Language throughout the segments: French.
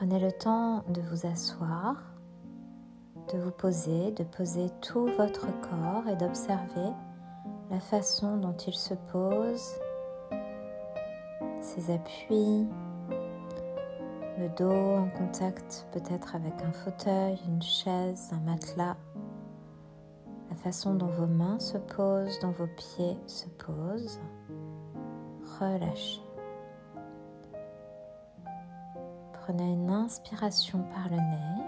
Prenez le temps de vous asseoir, de vous poser, de poser tout votre corps et d'observer la façon dont il se pose, ses appuis, le dos en contact peut-être avec un fauteuil, une chaise, un matelas, la façon dont vos mains se posent, dont vos pieds se posent. Relâchez. Prenez une inspiration par le nez,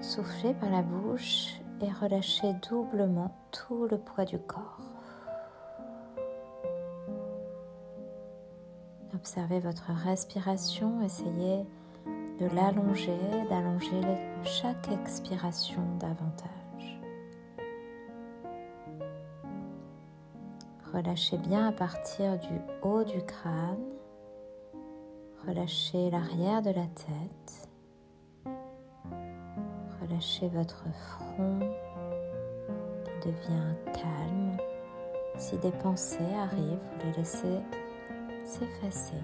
soufflez par la bouche et relâchez doublement tout le poids du corps. Observez votre respiration, essayez de l'allonger, d'allonger chaque expiration davantage. Relâchez bien à partir du haut du crâne, relâchez l'arrière de la tête, relâchez votre front qui devient calme. Si des pensées arrivent, vous les laissez s'effacer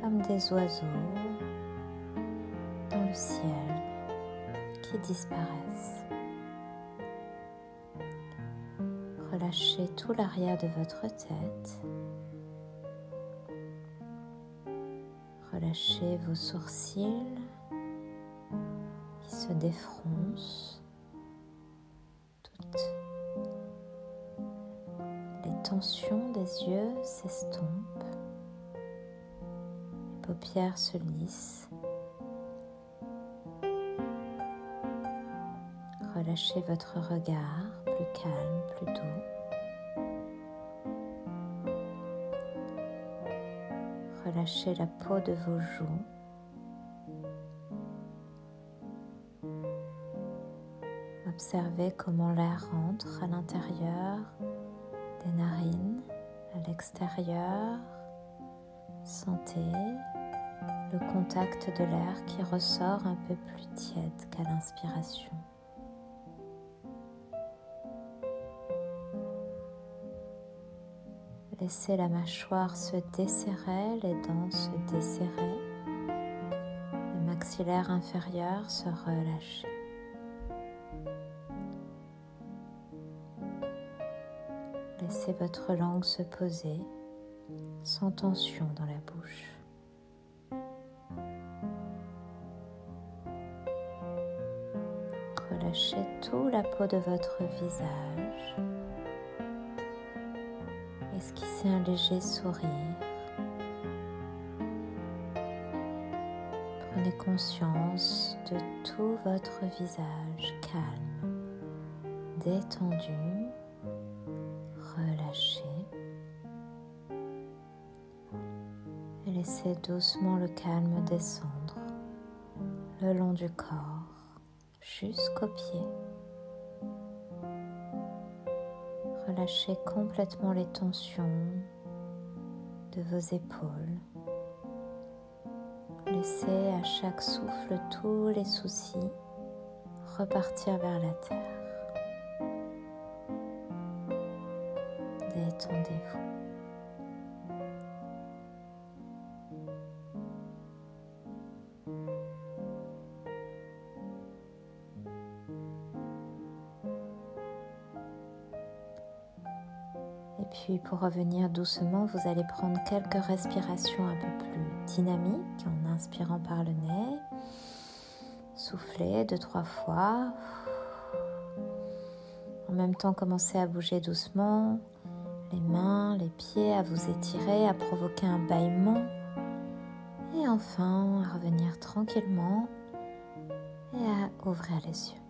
comme des oiseaux dans le ciel qui disparaissent. Relâchez tout l'arrière de votre tête. Relâchez vos sourcils qui se défroncent. Toutes les tensions des yeux s'estompent paupières se lissent. Relâchez votre regard plus calme, plus doux. Relâchez la peau de vos joues. Observez comment l'air rentre à l'intérieur des narines, à l'extérieur. Sentez le contact de l'air qui ressort un peu plus tiède qu'à l'inspiration. Laissez la mâchoire se desserrer, les dents se desserrer, le maxillaire inférieur se relâcher. Laissez votre langue se poser sans tension dans la bouche. relâchez tout la peau de votre visage. Esquissez un léger sourire? Prenez conscience de tout votre visage calme, détendu, relâché. Et laissez doucement le calme descendre le long du corps jusqu'aux pieds. Relâchez complètement les tensions de vos épaules. Laissez à chaque souffle tous les soucis repartir vers la terre. Détendez-vous. Puis pour revenir doucement, vous allez prendre quelques respirations un peu plus dynamiques en inspirant par le nez. Soufflez deux, trois fois. En même temps, commencez à bouger doucement les mains, les pieds, à vous étirer, à provoquer un bâillement. Et enfin, à revenir tranquillement et à ouvrir les yeux.